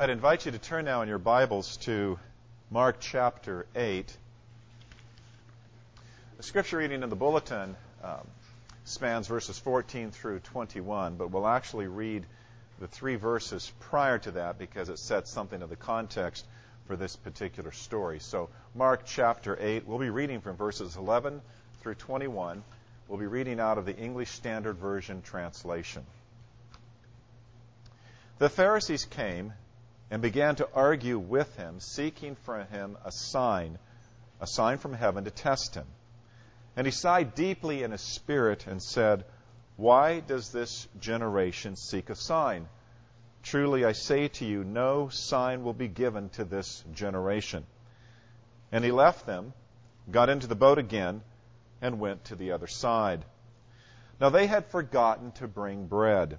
I'd invite you to turn now in your Bibles to Mark chapter 8. The scripture reading in the bulletin um, spans verses 14 through 21, but we'll actually read the three verses prior to that because it sets something of the context for this particular story. So, Mark chapter 8, we'll be reading from verses 11 through 21. We'll be reading out of the English Standard Version translation. The Pharisees came and began to argue with him, seeking from him a sign, a sign from heaven to test him. And he sighed deeply in his spirit and said, Why does this generation seek a sign? Truly I say to you, no sign will be given to this generation. And he left them, got into the boat again, and went to the other side. Now they had forgotten to bring bread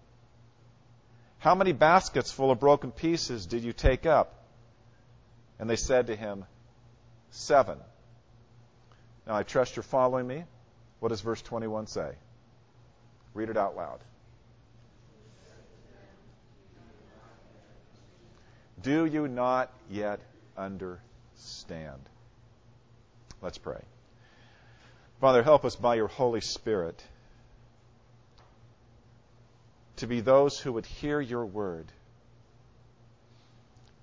how many baskets full of broken pieces did you take up? And they said to him, Seven. Now I trust you're following me. What does verse 21 say? Read it out loud. Do you not yet understand? Let's pray. Father, help us by your Holy Spirit to be those who would hear your word.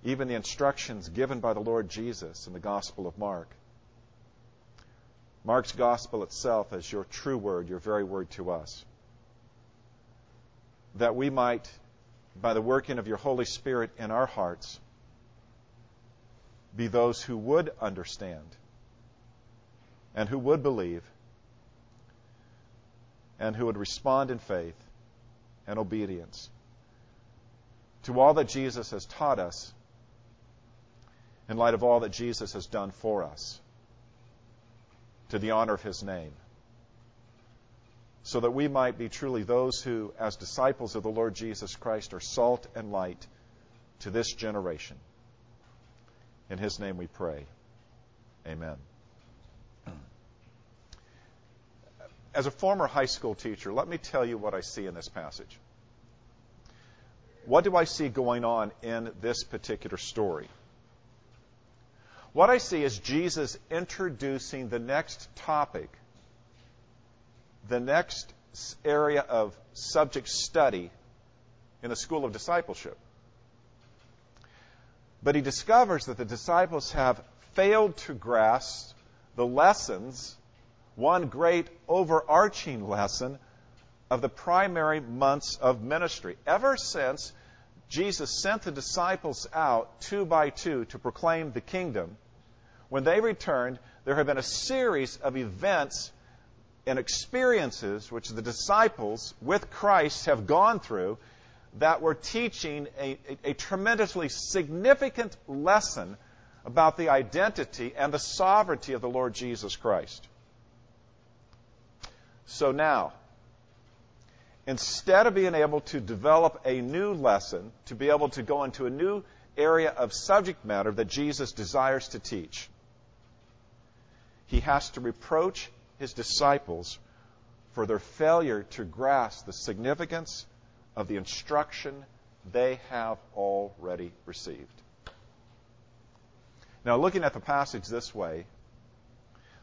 Even the instructions given by the Lord Jesus in the Gospel of Mark. Mark's Gospel itself as your true word, your very word to us. That we might, by the working of your Holy Spirit in our hearts, be those who would understand and who would believe and who would respond in faith and obedience to all that Jesus has taught us in light of all that Jesus has done for us to the honor of his name. So that we might be truly those who, as disciples of the Lord Jesus Christ, are salt and light to this generation. In his name we pray. Amen. As a former high school teacher, let me tell you what I see in this passage. What do I see going on in this particular story? What I see is Jesus introducing the next topic, the next area of subject study in the school of discipleship. But he discovers that the disciples have failed to grasp the lessons one great overarching lesson of the primary months of ministry. Ever since Jesus sent the disciples out two by two to proclaim the kingdom, when they returned, there have been a series of events and experiences which the disciples with Christ have gone through that were teaching a, a, a tremendously significant lesson about the identity and the sovereignty of the Lord Jesus Christ. So now, instead of being able to develop a new lesson, to be able to go into a new area of subject matter that Jesus desires to teach, he has to reproach his disciples for their failure to grasp the significance of the instruction they have already received. Now, looking at the passage this way,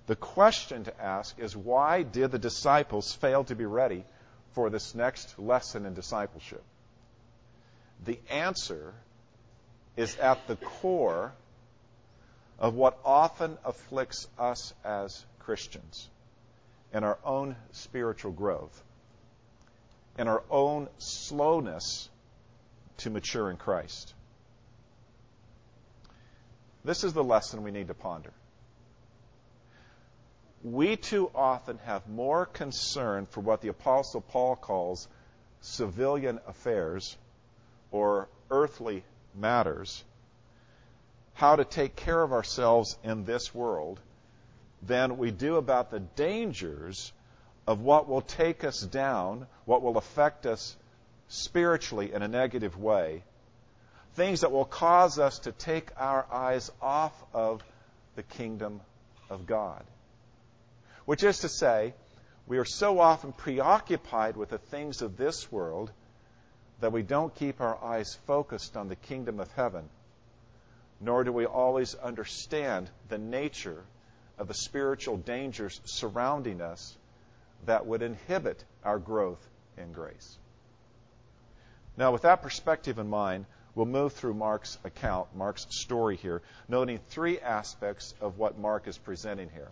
the question to ask is why did the disciples fail to be ready for this next lesson in discipleship? The answer is at the core of what often afflicts us as Christians in our own spiritual growth and our own slowness to mature in Christ. This is the lesson we need to ponder. We too often have more concern for what the Apostle Paul calls civilian affairs or earthly matters, how to take care of ourselves in this world, than we do about the dangers of what will take us down, what will affect us spiritually in a negative way, things that will cause us to take our eyes off of the kingdom of God. Which is to say, we are so often preoccupied with the things of this world that we don't keep our eyes focused on the kingdom of heaven, nor do we always understand the nature of the spiritual dangers surrounding us that would inhibit our growth in grace. Now, with that perspective in mind, we'll move through Mark's account, Mark's story here, noting three aspects of what Mark is presenting here.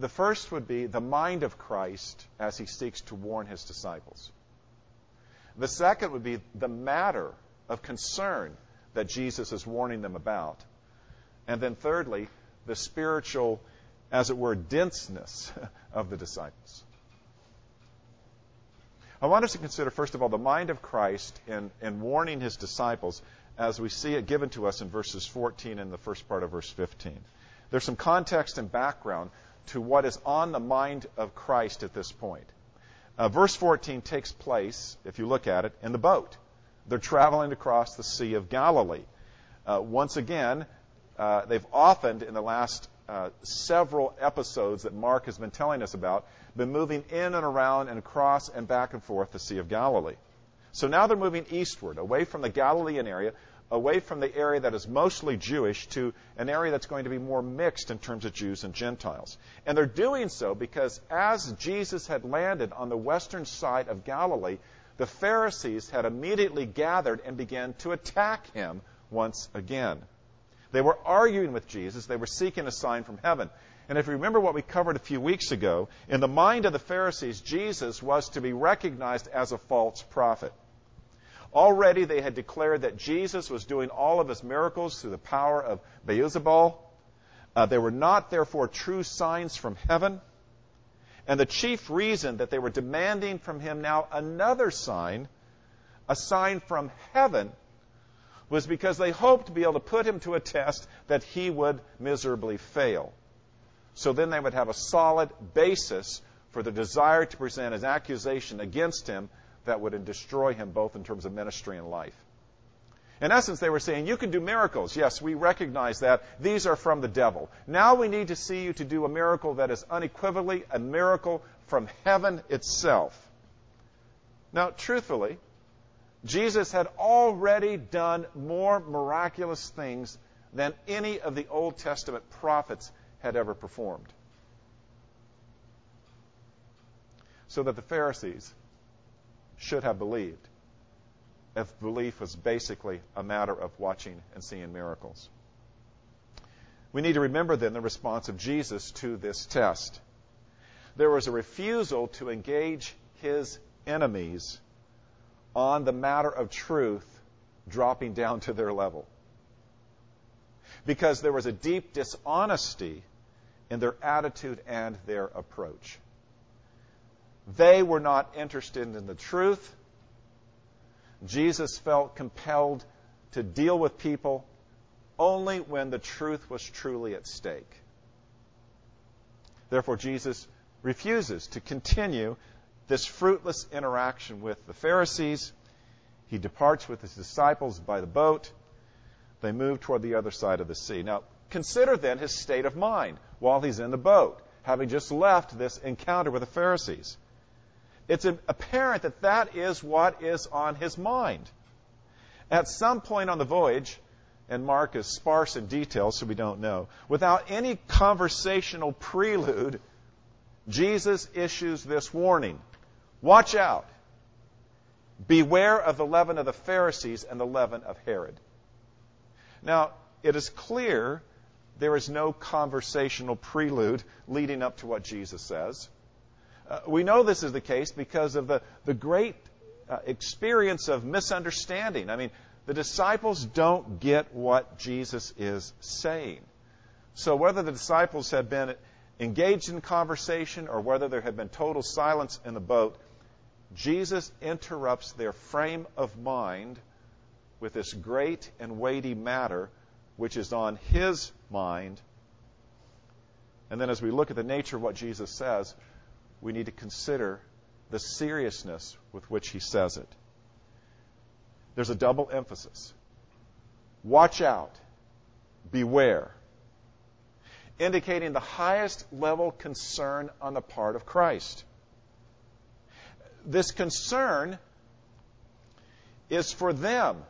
The first would be the mind of Christ as he seeks to warn his disciples. The second would be the matter of concern that Jesus is warning them about. And then thirdly, the spiritual, as it were, denseness of the disciples. I want us to consider, first of all, the mind of Christ in, in warning his disciples as we see it given to us in verses 14 and the first part of verse 15. There's some context and background to what is on the mind of Christ at this point. Uh, verse 14 takes place, if you look at it, in the boat. They're traveling across the Sea of Galilee. Uh, once again, uh, they've often, in the last uh, several episodes that Mark has been telling us about, been moving in and around and across and back and forth the Sea of Galilee. So now they're moving eastward, away from the Galilean area, away from the area that is mostly Jewish to an area that's going to be more mixed in terms of Jews and Gentiles. And they're doing so because as Jesus had landed on the western side of Galilee, the Pharisees had immediately gathered and began to attack him once again. They were arguing with Jesus. They were seeking a sign from heaven. And if you remember what we covered a few weeks ago, in the mind of the Pharisees, Jesus was to be recognized as a false prophet. Already they had declared that Jesus was doing all of his miracles through the power of Beelzebul. Uh, they were not, therefore, true signs from heaven. And the chief reason that they were demanding from him now another sign, a sign from heaven, was because they hoped to be able to put him to a test that he would miserably fail. So then they would have a solid basis for the desire to present an accusation against him that would destroy him both in terms of ministry and life. In essence, they were saying, You can do miracles. Yes, we recognize that. These are from the devil. Now we need to see you to do a miracle that is unequivocally a miracle from heaven itself. Now, truthfully, Jesus had already done more miraculous things than any of the Old Testament prophets had ever performed. So that the Pharisees should have believed if belief was basically a matter of watching and seeing miracles. We need to remember then the response of Jesus to this test. There was a refusal to engage his enemies on the matter of truth dropping down to their level. Because there was a deep dishonesty in their attitude and their approach. They were not interested in the truth. Jesus felt compelled to deal with people only when the truth was truly at stake. Therefore, Jesus refuses to continue this fruitless interaction with the Pharisees. He departs with his disciples by the boat. They move toward the other side of the sea. Now, consider then his state of mind while he's in the boat, having just left this encounter with the Pharisees. It's apparent that that is what is on his mind. At some point on the voyage, and Mark is sparse in details, so we don't know, without any conversational prelude, Jesus issues this warning Watch out. Beware of the leaven of the Pharisees and the leaven of Herod. Now, it is clear there is no conversational prelude leading up to what Jesus says. Uh, we know this is the case because of the, the great uh, experience of misunderstanding. I mean, the disciples don't get what Jesus is saying. So whether the disciples have been engaged in conversation or whether there had been total silence in the boat, Jesus interrupts their frame of mind with this great and weighty matter which is on his mind. And then as we look at the nature of what Jesus says, we need to consider the seriousness with which he says it. There's a double emphasis. Watch out. Beware. Indicating the highest level concern on the part of Christ. This concern is for them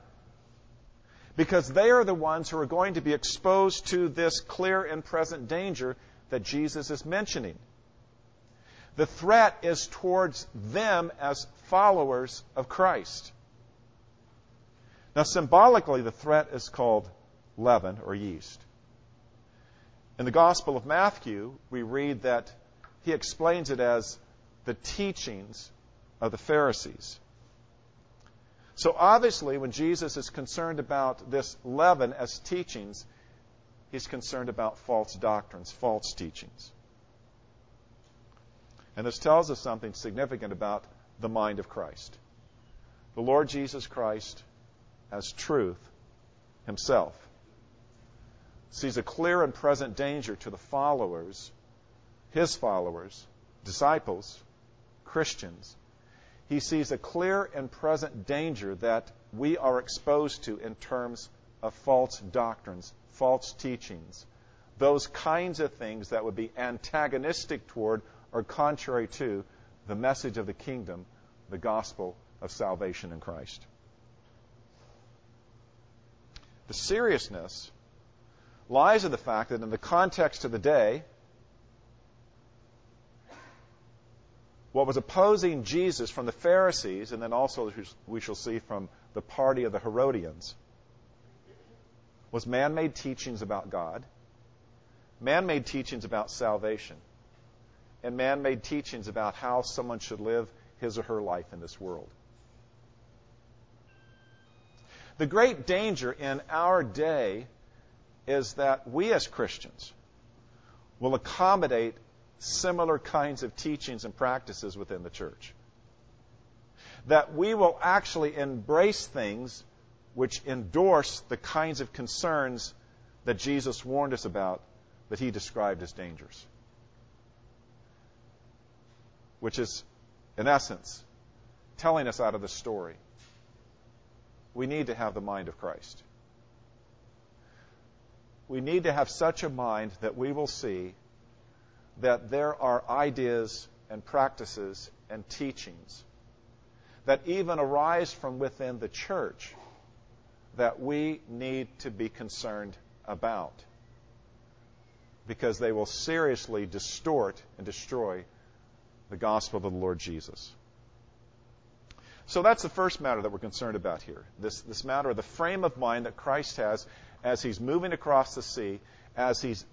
because they are the ones who are going to be exposed to this clear and present danger that Jesus is mentioning. The threat is towards them as followers of Christ. Now, symbolically, the threat is called leaven or yeast. In the Gospel of Matthew, we read that he explains it as the teachings of the Pharisees. So, obviously, when Jesus is concerned about this leaven as teachings, he's concerned about false doctrines, false teachings. And this tells us something significant about the mind of Christ. The Lord Jesus Christ, as truth himself, sees a clear and present danger to the followers, his followers, disciples, Christians. He sees a clear and present danger that we are exposed to in terms of false doctrines, false teachings, those kinds of things that would be antagonistic toward or contrary to the message of the kingdom, the gospel of salvation in Christ. The seriousness lies in the fact that in the context of the day, what was opposing Jesus from the Pharisees, and then also we shall see from the party of the Herodians, was man made teachings about God, man made teachings about salvation and man made teachings about how someone should live his or her life in this world. The great danger in our day is that we as Christians will accommodate similar kinds of teachings and practices within the church. That we will actually embrace things which endorse the kinds of concerns that Jesus warned us about that he described as dangers which is, in essence, telling us out of the story. We need to have the mind of Christ. We need to have such a mind that we will see that there are ideas and practices and teachings that even arise from within the church that we need to be concerned about because they will seriously distort and destroy the gospel of the Lord Jesus. So that's the first matter that we're concerned about here. This, this matter of the frame of mind that Christ has as he's moving across the sea, as he's,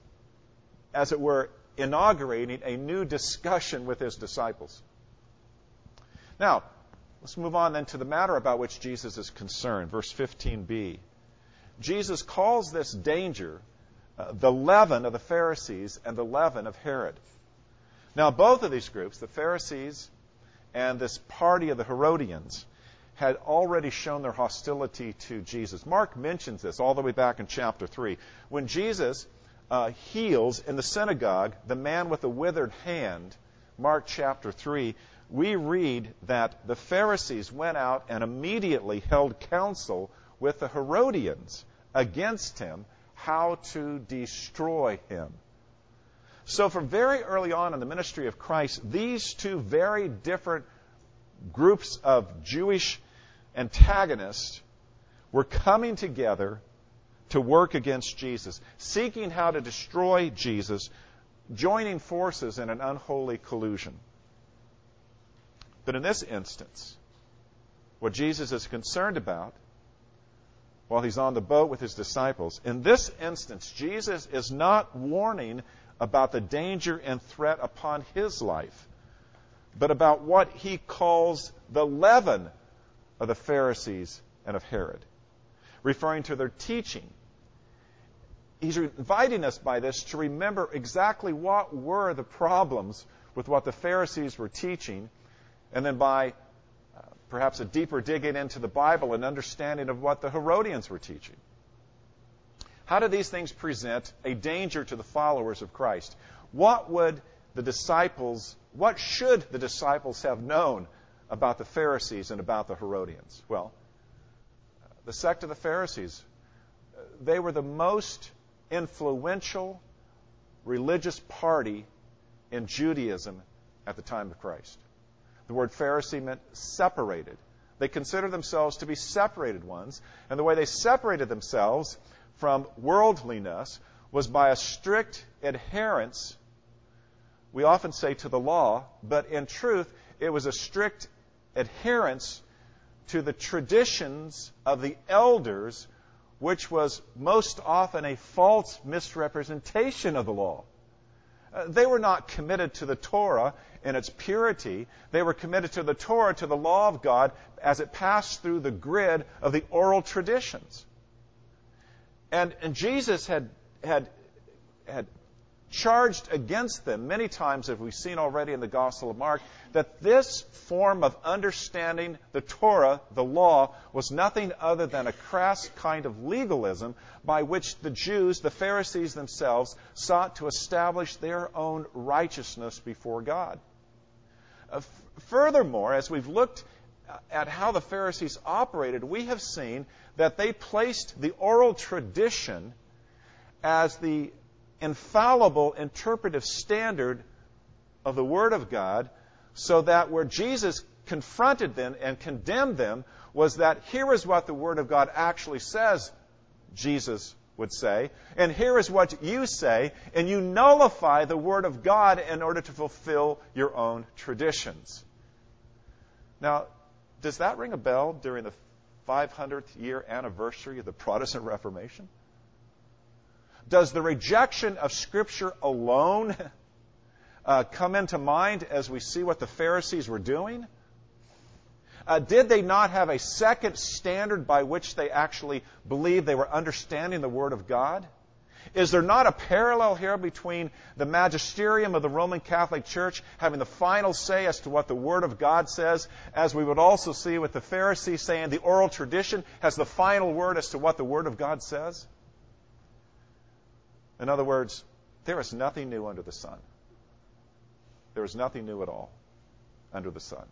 as it were, inaugurating a new discussion with his disciples. Now, let's move on then to the matter about which Jesus is concerned. Verse 15b. Jesus calls this danger uh, the leaven of the Pharisees and the leaven of Herod. Now, both of these groups, the Pharisees and this party of the Herodians, had already shown their hostility to Jesus. Mark mentions this all the way back in chapter 3. When Jesus uh, heals in the synagogue the man with the withered hand, Mark chapter 3, we read that the Pharisees went out and immediately held counsel with the Herodians against him how to destroy him. So, from very early on in the ministry of Christ, these two very different groups of Jewish antagonists were coming together to work against Jesus, seeking how to destroy Jesus, joining forces in an unholy collusion. But in this instance, what Jesus is concerned about while he's on the boat with his disciples. In this instance, Jesus is not warning about the danger and threat upon his life, but about what he calls the leaven of the Pharisees and of Herod, referring to their teaching. He's inviting us by this to remember exactly what were the problems with what the Pharisees were teaching, and then by uh, perhaps a deeper digging into the Bible and understanding of what the Herodians were teaching. How do these things present a danger to the followers of Christ? What would the disciples, what should the disciples have known about the Pharisees and about the Herodians? Well, the sect of the Pharisees, they were the most influential religious party in Judaism at the time of Christ. The word Pharisee meant separated. They considered themselves to be separated ones, and the way they separated themselves from worldliness was by a strict adherence, we often say to the law, but in truth, it was a strict adherence to the traditions of the elders, which was most often a false misrepresentation of the law. Uh, they were not committed to the Torah in its purity. They were committed to the Torah, to the law of God, as it passed through the grid of the oral traditions. And, and Jesus had, had, had charged against them many times, as we've seen already in the Gospel of Mark, that this form of understanding the Torah, the law, was nothing other than a crass kind of legalism by which the Jews, the Pharisees themselves, sought to establish their own righteousness before God. Uh, f- furthermore, as we've looked at how the Pharisees operated, we have seen that they placed the oral tradition as the infallible interpretive standard of the Word of God, so that where Jesus confronted them and condemned them was that here is what the Word of God actually says, Jesus would say, and here is what you say, and you nullify the Word of God in order to fulfill your own traditions. Now, does that ring a bell during the 500th year anniversary of the Protestant Reformation? Does the rejection of Scripture alone uh, come into mind as we see what the Pharisees were doing? Uh, did they not have a second standard by which they actually believed they were understanding the Word of God? Is there not a parallel here between the magisterium of the Roman Catholic Church having the final say as to what the Word of God says, as we would also see with the Pharisees saying the oral tradition has the final word as to what the Word of God says? In other words, there is nothing new under the sun. There is nothing new at all under the sun.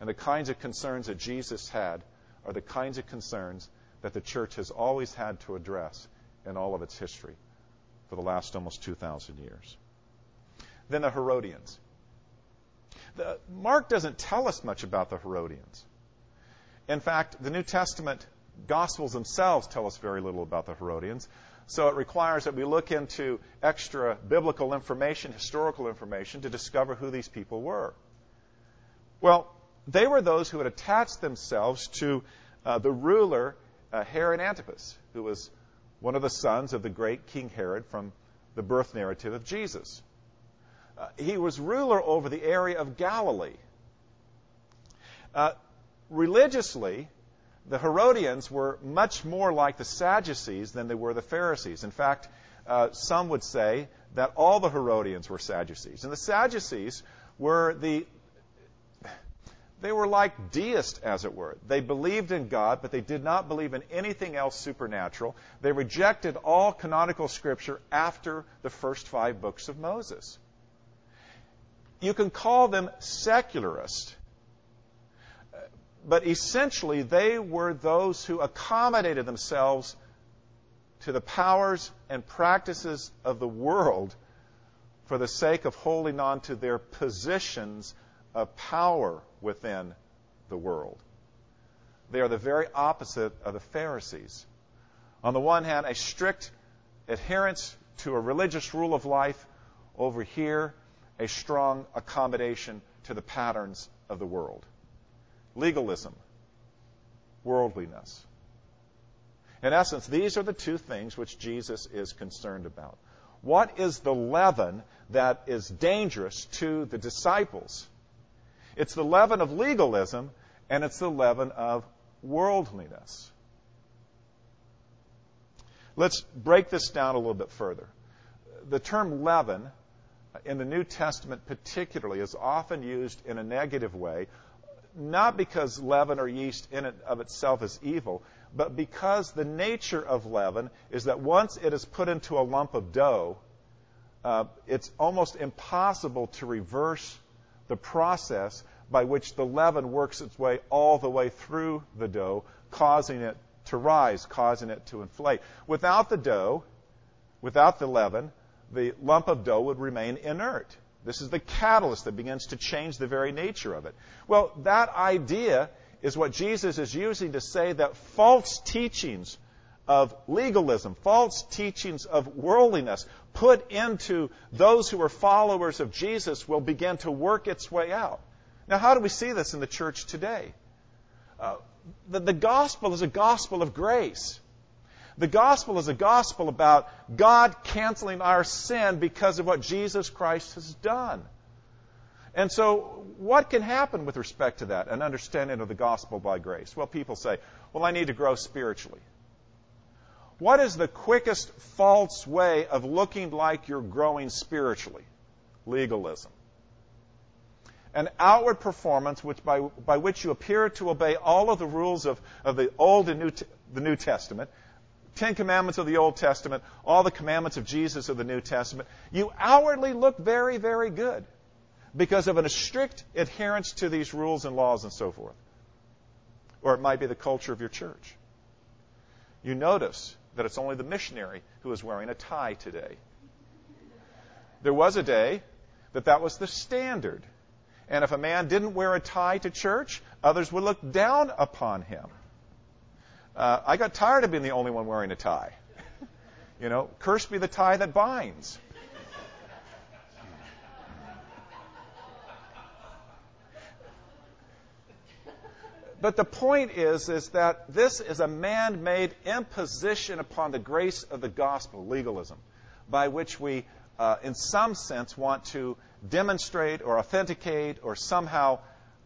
And the kinds of concerns that Jesus had are the kinds of concerns that the church has always had to address in all of its history for the last almost 2,000 years. Then the Herodians. The, Mark doesn't tell us much about the Herodians. In fact, the New Testament Gospels themselves tell us very little about the Herodians. So it requires that we look into extra biblical information, historical information, to discover who these people were. Well, they were those who had attached themselves to uh, the ruler uh, Herod Antipas, who was one of the sons of the great King Herod from the birth narrative of Jesus. Uh, he was ruler over the area of Galilee. Uh, religiously, the Herodians were much more like the Sadducees than they were the Pharisees. In fact, uh, some would say that all the Herodians were Sadducees. And the Sadducees were the they were like deists, as it were. They believed in God, but they did not believe in anything else supernatural. They rejected all canonical scripture after the first five books of Moses. You can call them secularist, but essentially they were those who accommodated themselves to the powers and practices of the world for the sake of holding on to their positions of power within the world. They are the very opposite of the Pharisees. On the one hand, a strict adherence to a religious rule of life. Over here, a strong accommodation to the patterns of the world. Legalism, worldliness. In essence, these are the two things which Jesus is concerned about. What is the leaven that is dangerous to the disciples? It's the leaven of legalism and it's the leaven of worldliness. Let's break this down a little bit further. The term leaven in the New Testament, particularly, is often used in a negative way, not because leaven or yeast in and of itself is evil, but because the nature of leaven is that once it is put into a lump of dough, uh, it's almost impossible to reverse the process by which the leaven works its way all the way through the dough, causing it to rise, causing it to inflate. Without the dough, without the leaven, the lump of dough would remain inert. This is the catalyst that begins to change the very nature of it. Well, that idea is what Jesus is using to say that false teachings of legalism, false teachings of worldliness put into those who are followers of Jesus will begin to work its way out. Now, how do we see this in the church today? Uh, the, the gospel is a gospel of grace. The gospel is a gospel about God canceling our sin because of what Jesus Christ has done. And so, what can happen with respect to that, an understanding of the gospel by grace? Well, people say, well, I need to grow spiritually. What is the quickest false way of looking like you're growing spiritually? Legalism. An outward performance which by, by which you appear to obey all of the rules of, of the Old and New, the New Testament, Ten Commandments of the Old Testament, all the commandments of Jesus of the New Testament. You outwardly look very, very good because of a strict adherence to these rules and laws and so forth. Or it might be the culture of your church. You notice that it's only the missionary who is wearing a tie today. There was a day that that was the standard. And if a man didn't wear a tie to church, others would look down upon him. Uh, I got tired of being the only one wearing a tie. you know, cursed be the tie that binds. But the point is, is that this is a man-made imposition upon the grace of the gospel, legalism, by which we, uh, in some sense, want to demonstrate or authenticate or somehow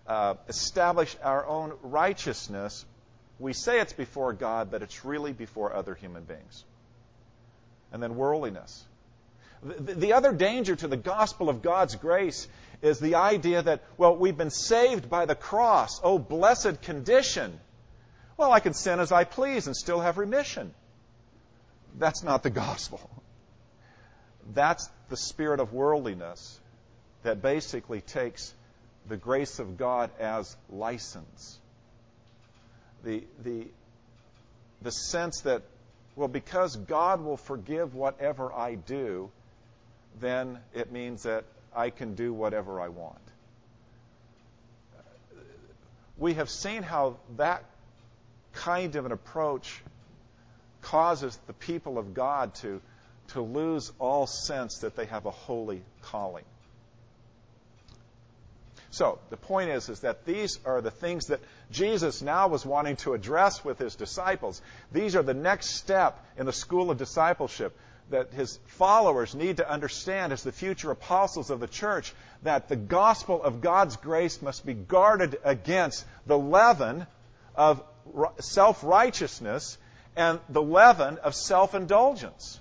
uh, establish our own righteousness. We say it's before God, but it's really before other human beings. And then worldliness. The, the other danger to the gospel of God's grace is the idea that, well, we've been saved by the cross. Oh, blessed condition. Well, I can sin as I please and still have remission. That's not the gospel. That's the spirit of worldliness that basically takes the grace of God as license. The, the, the sense that, well, because God will forgive whatever I do, then it means that I can do whatever I want. We have seen how that kind of an approach causes the people of God to, to lose all sense that they have a holy calling. So the point is, is that these are the things that Jesus now was wanting to address with his disciples. These are the next step in the school of discipleship that his followers need to understand as the future apostles of the church that the gospel of God's grace must be guarded against the leaven of self righteousness and the leaven of self indulgence.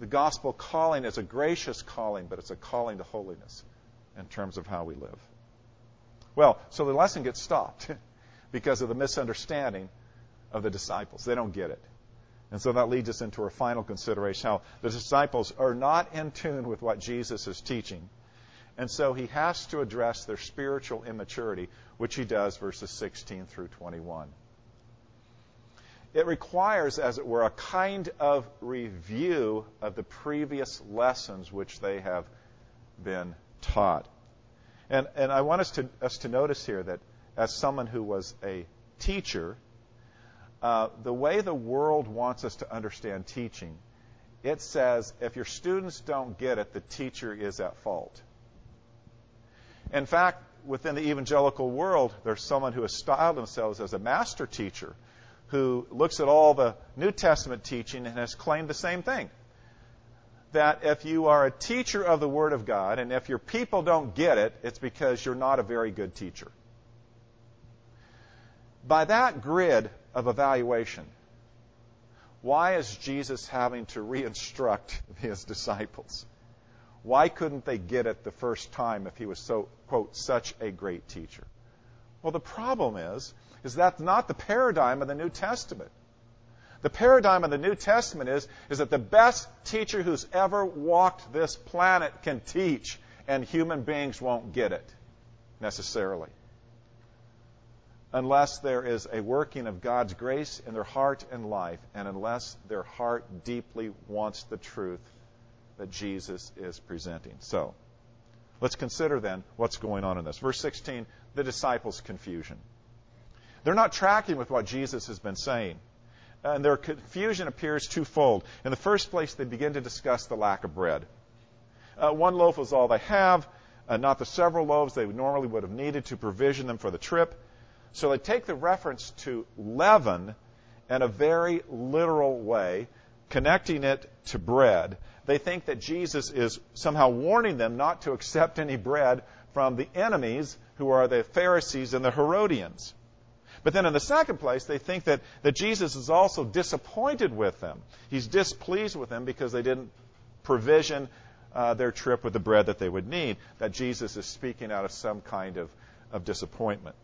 The gospel calling is a gracious calling, but it's a calling to holiness in terms of how we live. Well, so the lesson gets stopped because of the misunderstanding of the disciples. They don't get it. And so that leads us into our final consideration how the disciples are not in tune with what Jesus is teaching. And so he has to address their spiritual immaturity, which he does verses 16 through 21. It requires, as it were, a kind of review of the previous lessons which they have been taught. And, and I want us to, us to notice here that as someone who was a teacher, uh, the way the world wants us to understand teaching, it says if your students don't get it, the teacher is at fault. In fact, within the evangelical world, there's someone who has styled themselves as a master teacher who looks at all the New Testament teaching and has claimed the same thing. That if you are a teacher of the Word of God, and if your people don't get it, it's because you're not a very good teacher. By that grid of evaluation, why is Jesus having to re-instruct his disciples? Why couldn't they get it the first time if he was so, quote, such a great teacher? Well, the problem is, is that's not the paradigm of the New Testament. The paradigm of the New Testament is, is that the best teacher who's ever walked this planet can teach, and human beings won't get it necessarily. Unless there is a working of God's grace in their heart and life, and unless their heart deeply wants the truth that Jesus is presenting. So, let's consider then what's going on in this. Verse 16, the disciples' confusion. They're not tracking with what Jesus has been saying. And their confusion appears twofold. In the first place, they begin to discuss the lack of bread. Uh, one loaf was all they have, uh, not the several loaves they normally would have needed to provision them for the trip. So they take the reference to leaven in a very literal way, connecting it to bread. They think that Jesus is somehow warning them not to accept any bread from the enemies who are the Pharisees and the Herodians. But then in the second place, they think that, that Jesus is also disappointed with them. He's displeased with them because they didn't provision uh, their trip with the bread that they would need, that Jesus is speaking out of some kind of, of disappointment.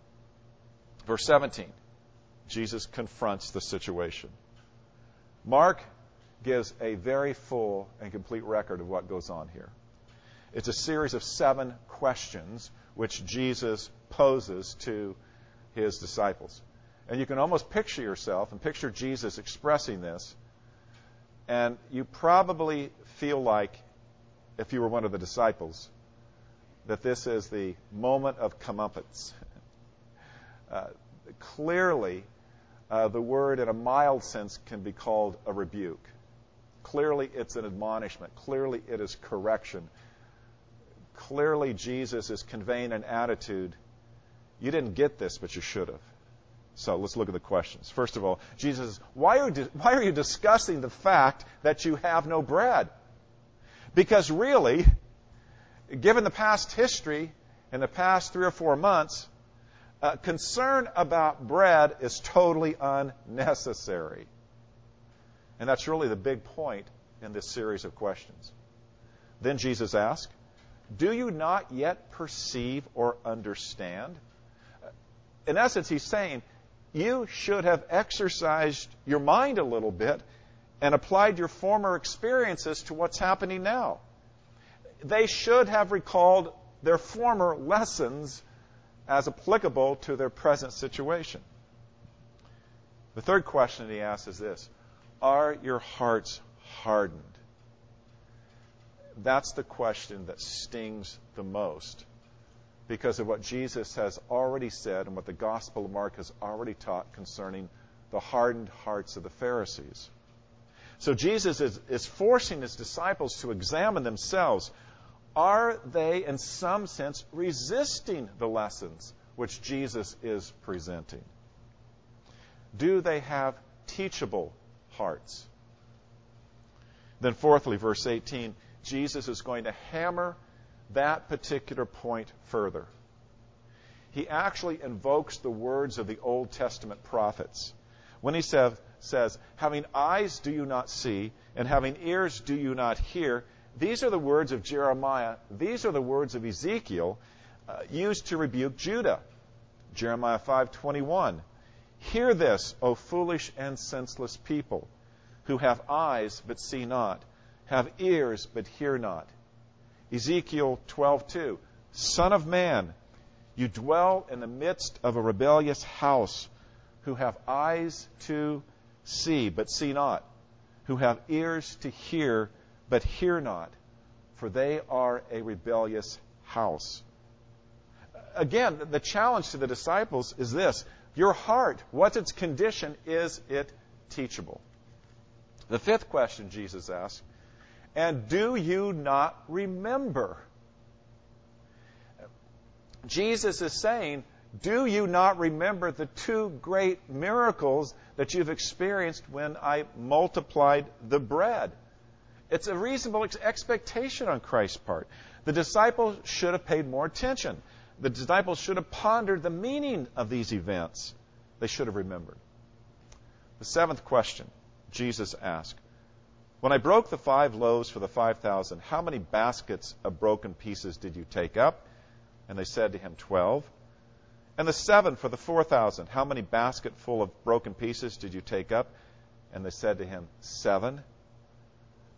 Verse 17, Jesus confronts the situation. Mark gives a very full and complete record of what goes on here. It's a series of seven questions which Jesus poses to his disciples. And you can almost picture yourself and picture Jesus expressing this. And you probably feel like, if you were one of the disciples, that this is the moment of comeuppance. Uh, clearly, uh, the word in a mild sense can be called a rebuke. Clearly, it's an admonishment. Clearly, it is correction. Clearly, Jesus is conveying an attitude you didn't get this, but you should have. So let's look at the questions. First of all, Jesus, why are, why are you discussing the fact that you have no bread? Because really, given the past history in the past three or four months, uh, concern about bread is totally unnecessary. And that's really the big point in this series of questions. Then Jesus asked, Do you not yet perceive or understand? in essence, he's saying, you should have exercised your mind a little bit and applied your former experiences to what's happening now. They should have recalled their former lessons as applicable to their present situation. The third question that he asks is this Are your hearts hardened? That's the question that stings the most because of what Jesus has already said and what the Gospel of Mark has already taught concerning the hardened hearts of the Pharisees. So Jesus is, is forcing his disciples to examine themselves. Are they, in some sense, resisting the lessons which Jesus is presenting? Do they have teachable hearts? Then, fourthly, verse 18, Jesus is going to hammer that particular point further. He actually invokes the words of the Old Testament prophets. When he says, says, Having eyes do you not see, and having ears do you not hear, these are the words of Jeremiah. These are the words of Ezekiel uh, used to rebuke Judah. Jeremiah 5:21. Hear this, O foolish and senseless people, who have eyes but see not, have ears but hear not. Ezekiel 12:2 Son of man, you dwell in the midst of a rebellious house, who have eyes to see but see not, who have ears to hear but hear not, for they are a rebellious house. Again, the challenge to the disciples is this your heart, what's its condition? Is it teachable? The fifth question Jesus asked and do you not remember? Jesus is saying, Do you not remember the two great miracles that you've experienced when I multiplied the bread? It's a reasonable expectation on Christ's part. The disciples should have paid more attention. The disciples should have pondered the meaning of these events. They should have remembered. The seventh question Jesus asked When I broke the five loaves for the five thousand, how many baskets of broken pieces did you take up? And they said to him, Twelve. And the seven for the four thousand, how many basketful of broken pieces did you take up? And they said to him, Seven.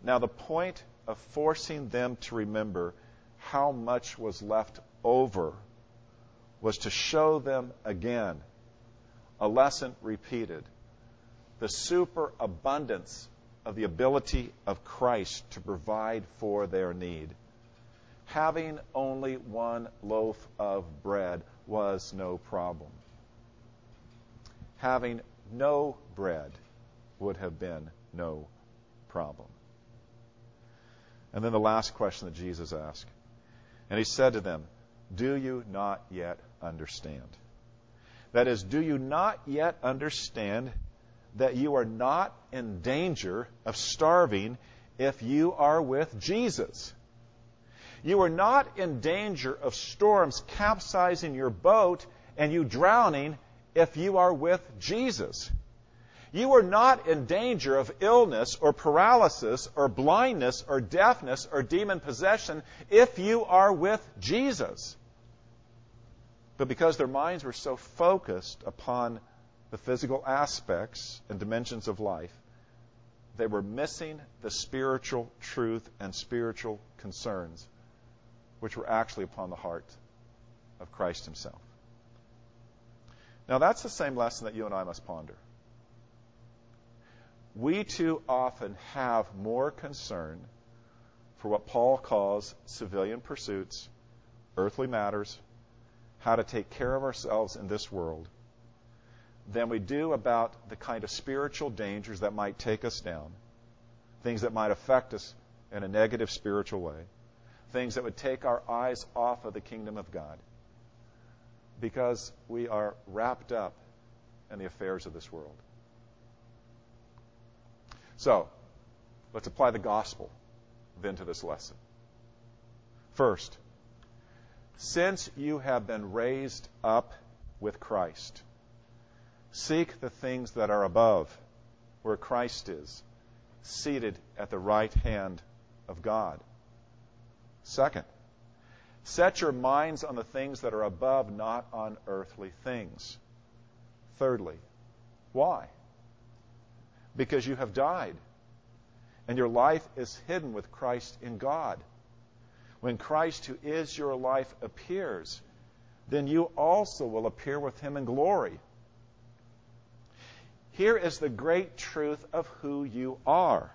Now, the point of forcing them to remember how much was left over was to show them again a lesson repeated the superabundance of the ability of Christ to provide for their need. Having only one loaf of bread was no problem. Having no bread would have been no problem. And then the last question that Jesus asked. And he said to them, Do you not yet understand? That is, do you not yet understand that you are not in danger of starving if you are with Jesus? You are not in danger of storms capsizing your boat and you drowning if you are with Jesus. You are not in danger of illness or paralysis or blindness or deafness or demon possession if you are with Jesus. But because their minds were so focused upon the physical aspects and dimensions of life, they were missing the spiritual truth and spiritual concerns, which were actually upon the heart of Christ Himself. Now, that's the same lesson that you and I must ponder. We too often have more concern for what Paul calls civilian pursuits, earthly matters, how to take care of ourselves in this world than we do about the kind of spiritual dangers that might take us down, things that might affect us in a negative spiritual way, things that would take our eyes off of the kingdom of God because we are wrapped up in the affairs of this world. So, let's apply the gospel then to this lesson. First, since you have been raised up with Christ, seek the things that are above, where Christ is, seated at the right hand of God. Second, set your minds on the things that are above, not on earthly things. Thirdly, why? Because you have died, and your life is hidden with Christ in God. When Christ, who is your life, appears, then you also will appear with him in glory. Here is the great truth of who you are.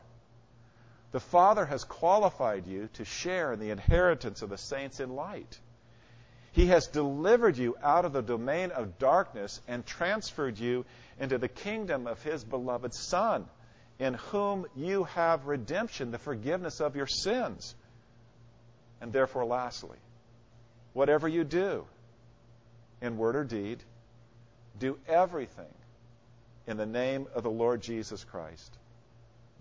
The Father has qualified you to share in the inheritance of the saints in light. He has delivered you out of the domain of darkness and transferred you into the kingdom of His beloved Son, in whom you have redemption, the forgiveness of your sins. And therefore, lastly, whatever you do, in word or deed, do everything in the name of the Lord Jesus Christ,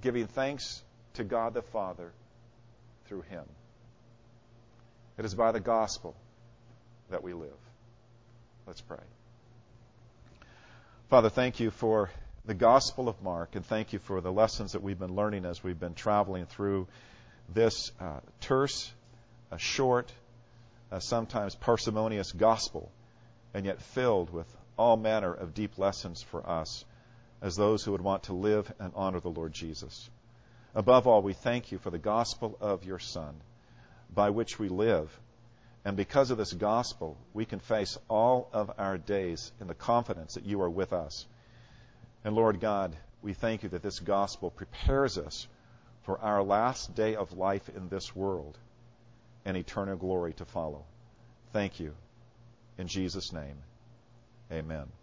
giving thanks to God the Father through Him. It is by the gospel that we live. Let's pray. Father, thank you for the Gospel of Mark, and thank you for the lessons that we've been learning as we've been traveling through this uh, terse a short, uh, sometimes parsimonious gospel, and yet filled with all manner of deep lessons for us as those who would want to live and honor the Lord Jesus. Above all, we thank you for the gospel of your Son, by which we live. And because of this gospel, we can face all of our days in the confidence that you are with us. And Lord God, we thank you that this gospel prepares us for our last day of life in this world and eternal glory to follow. Thank you. In Jesus' name, amen.